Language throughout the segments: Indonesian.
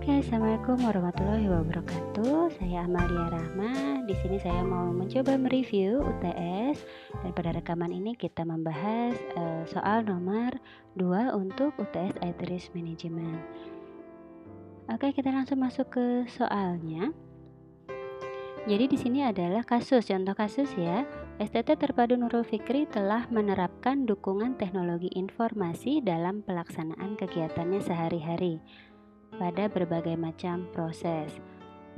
Oke, assalamualaikum warahmatullahi wabarakatuh. Saya Amalia Rahma. Di sini saya mau mencoba mereview UTS dan pada rekaman ini kita membahas uh, soal nomor 2 untuk UTS IT Risk Management. Oke, kita langsung masuk ke soalnya. Jadi di sini adalah kasus, contoh kasus ya. STT Terpadu Nurul Fikri telah menerapkan dukungan teknologi informasi dalam pelaksanaan kegiatannya sehari-hari pada berbagai macam proses.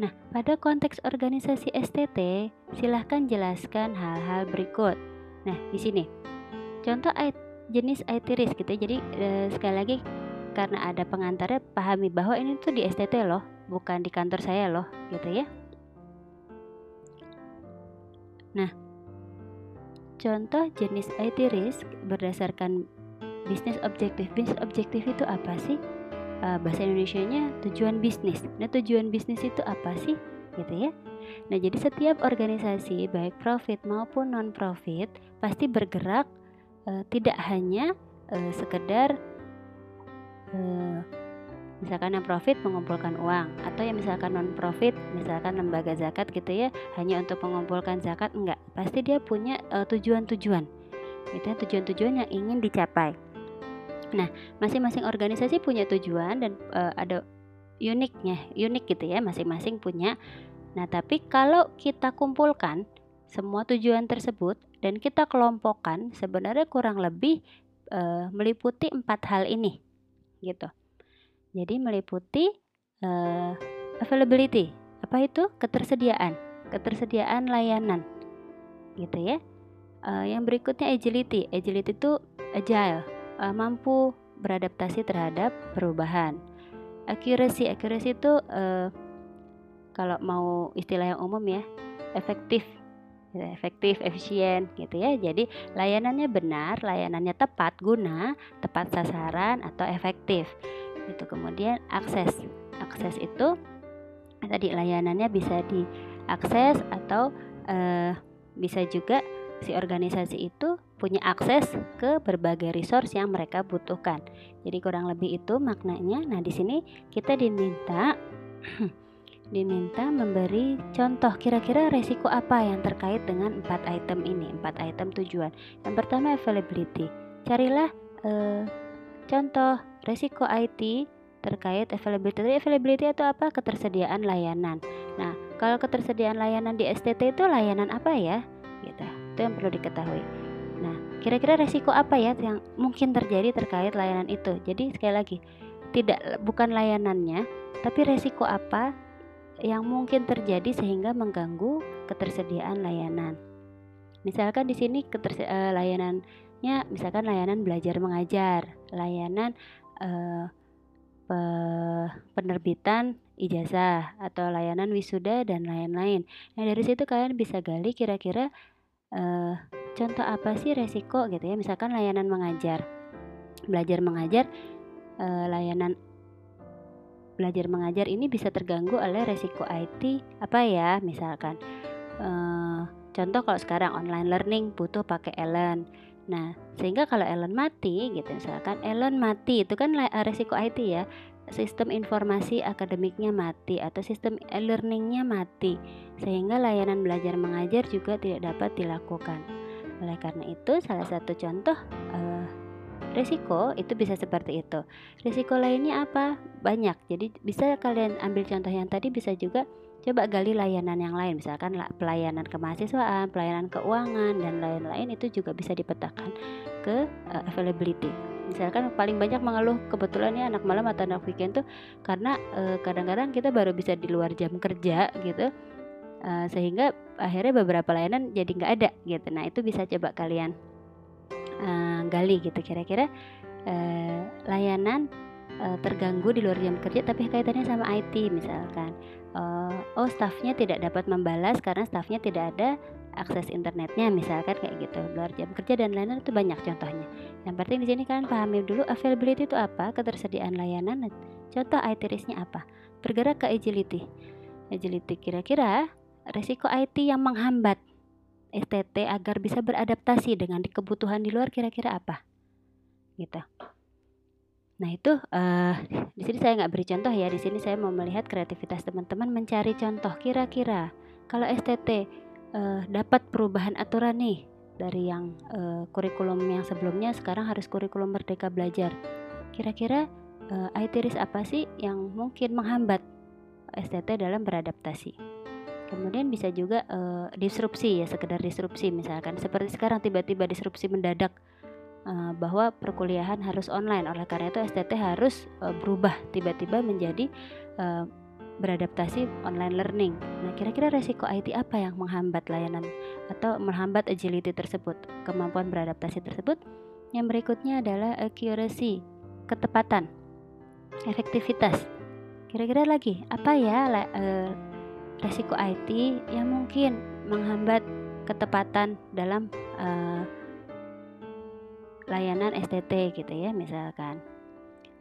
Nah, pada konteks organisasi STT, silahkan jelaskan hal-hal berikut. Nah, di sini contoh jenis IT risk gitu. Ya. Jadi eh, sekali lagi karena ada pengantarnya pahami bahwa ini tuh di STT loh, bukan di kantor saya loh, gitu ya. Nah, contoh jenis IT risk berdasarkan bisnis objektif. Bisnis objektif itu apa sih? Uh, bahasa Indonesia-nya tujuan bisnis. Nah, tujuan bisnis itu apa sih? Gitu ya. Nah, jadi setiap organisasi baik profit maupun non profit pasti bergerak uh, tidak hanya uh, sekedar uh, misalkan yang profit mengumpulkan uang atau yang misalkan non profit misalkan lembaga zakat gitu ya hanya untuk mengumpulkan zakat enggak pasti dia punya uh, tujuan-tujuan gitu ya tujuan-tujuan yang ingin dicapai nah masing-masing organisasi punya tujuan dan uh, ada uniknya unik gitu ya masing-masing punya nah tapi kalau kita kumpulkan semua tujuan tersebut dan kita kelompokkan sebenarnya kurang lebih uh, meliputi empat hal ini gitu jadi meliputi uh, availability. Apa itu? Ketersediaan, ketersediaan layanan. Gitu ya. Uh, yang berikutnya agility. Agility itu agile, uh, mampu beradaptasi terhadap perubahan. Accuracy, accuracy itu uh, kalau mau istilah yang umum ya, efektif efektif, efisien gitu ya. Jadi layanannya benar, layanannya tepat guna, tepat sasaran atau efektif itu kemudian akses akses itu tadi layanannya bisa diakses atau uh, bisa juga si organisasi itu punya akses ke berbagai resource yang mereka butuhkan. Jadi kurang lebih itu maknanya. Nah, di sini kita diminta diminta memberi contoh kira-kira resiko apa yang terkait dengan empat item ini, empat item tujuan. Yang pertama availability. Carilah uh, contoh resiko IT terkait availability. Availability itu apa? Ketersediaan layanan. Nah, kalau ketersediaan layanan di STT itu layanan apa ya? Gitu. Itu yang perlu diketahui. Kira-kira resiko apa ya yang mungkin terjadi terkait layanan itu? Jadi sekali lagi, tidak bukan layanannya, tapi resiko apa yang mungkin terjadi sehingga mengganggu ketersediaan layanan. Misalkan di sini uh, layanannya misalkan layanan belajar mengajar, layanan uh, penerbitan ijazah atau layanan wisuda dan lain-lain. Nah dari situ kalian bisa gali kira-kira uh, contoh apa sih resiko gitu ya. Misalkan layanan mengajar, belajar mengajar, uh, layanan belajar mengajar ini bisa terganggu oleh resiko IT apa ya misalkan. Uh, contoh kalau sekarang online learning butuh pakai Ellen Nah, sehingga kalau Ellen mati gitu misalkan Ellen mati itu kan resiko IT ya. Sistem informasi akademiknya mati atau sistem e-learningnya mati sehingga layanan belajar mengajar juga tidak dapat dilakukan. Oleh karena itu, salah satu contoh uh, risiko itu bisa seperti itu. Risiko lainnya apa? Banyak. Jadi bisa kalian ambil contoh yang tadi bisa juga coba gali layanan yang lain misalkan pelayanan kemahasiswaan, pelayanan keuangan dan lain-lain itu juga bisa dipetakan ke uh, availability. Misalkan paling banyak mengeluh kebetulan ya anak malam atau anak weekend tuh karena kadang kadang-kadang kita baru bisa di luar jam kerja gitu. Uh, sehingga akhirnya beberapa layanan jadi nggak ada gitu. Nah, itu bisa coba kalian uh, gali gitu kira-kira uh, layanan uh, terganggu di luar jam kerja tapi kaitannya sama IT misalkan uh, oh staffnya tidak dapat membalas karena staffnya tidak ada akses internetnya misalkan kayak gitu luar jam kerja dan lain-lain itu banyak contohnya yang penting di sini kalian pahami dulu availability itu apa ketersediaan layanan contoh IT risknya apa bergerak ke agility agility kira-kira resiko IT yang menghambat STT agar bisa beradaptasi dengan kebutuhan di luar kira-kira apa gitu Nah itu uh, di sini saya nggak beri contoh ya. Di sini saya mau melihat kreativitas teman-teman mencari contoh. Kira-kira kalau STT uh, eh, dapat perubahan aturan nih dari yang uh, kurikulum yang sebelumnya sekarang harus kurikulum merdeka belajar. Kira-kira uh, IT risk apa sih yang mungkin menghambat STT dalam beradaptasi? Kemudian bisa juga uh, disrupsi ya, sekedar disrupsi misalkan seperti sekarang tiba-tiba disrupsi mendadak uh, bahwa perkuliahan harus online. Oleh karena itu STT harus uh, berubah tiba-tiba menjadi uh, beradaptasi online learning. Nah, kira-kira resiko IT apa yang menghambat layanan atau menghambat agility tersebut, kemampuan beradaptasi tersebut? Yang berikutnya adalah accuracy, ketepatan, efektivitas. Kira-kira lagi apa ya uh, resiko IT yang mungkin menghambat ketepatan dalam uh, layanan STT gitu ya misalkan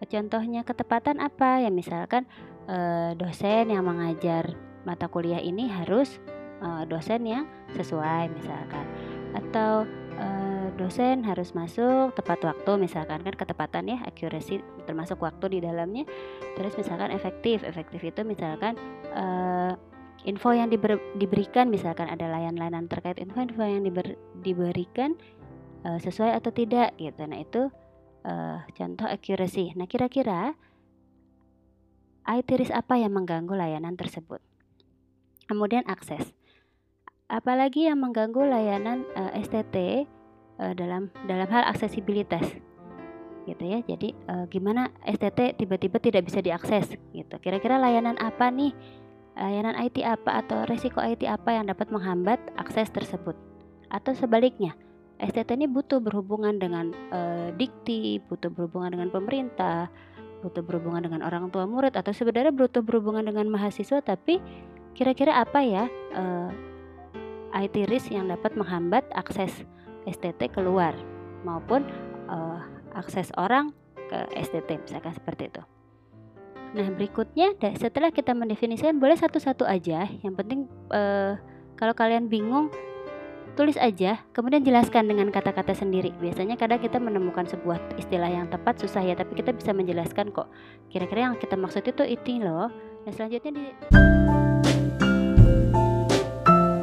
contohnya ketepatan apa ya misalkan uh, dosen yang mengajar mata kuliah ini harus uh, dosen yang sesuai misalkan atau uh, dosen harus masuk tepat waktu misalkan kan ketepatan ya accuracy termasuk waktu di dalamnya terus misalkan efektif efektif itu misalkan uh, info yang diber, diberikan misalkan ada layanan-layanan terkait info-info yang diber, diberikan uh, sesuai atau tidak gitu. Nah, itu uh, contoh accuracy. Nah, kira-kira IT risk apa yang mengganggu layanan tersebut? Kemudian akses. Apalagi yang mengganggu layanan uh, STT uh, dalam dalam hal aksesibilitas gitu ya. Jadi uh, gimana STT tiba-tiba tidak bisa diakses gitu. Kira-kira layanan apa nih layanan IT apa atau resiko IT apa yang dapat menghambat akses tersebut. Atau sebaliknya, STT ini butuh berhubungan dengan e, dikti, butuh berhubungan dengan pemerintah, butuh berhubungan dengan orang tua murid atau sebenarnya butuh berhubungan dengan mahasiswa tapi kira-kira apa ya e, eh, IT risk yang dapat menghambat akses STT keluar maupun e, akses orang ke STT misalkan seperti itu. Nah, berikutnya setelah kita mendefinisikan boleh satu-satu aja. Yang penting eh, kalau kalian bingung tulis aja, kemudian jelaskan dengan kata-kata sendiri. Biasanya kadang kita menemukan sebuah istilah yang tepat susah ya, tapi kita bisa menjelaskan kok. Kira-kira yang kita maksud itu itu loh. Nah, selanjutnya di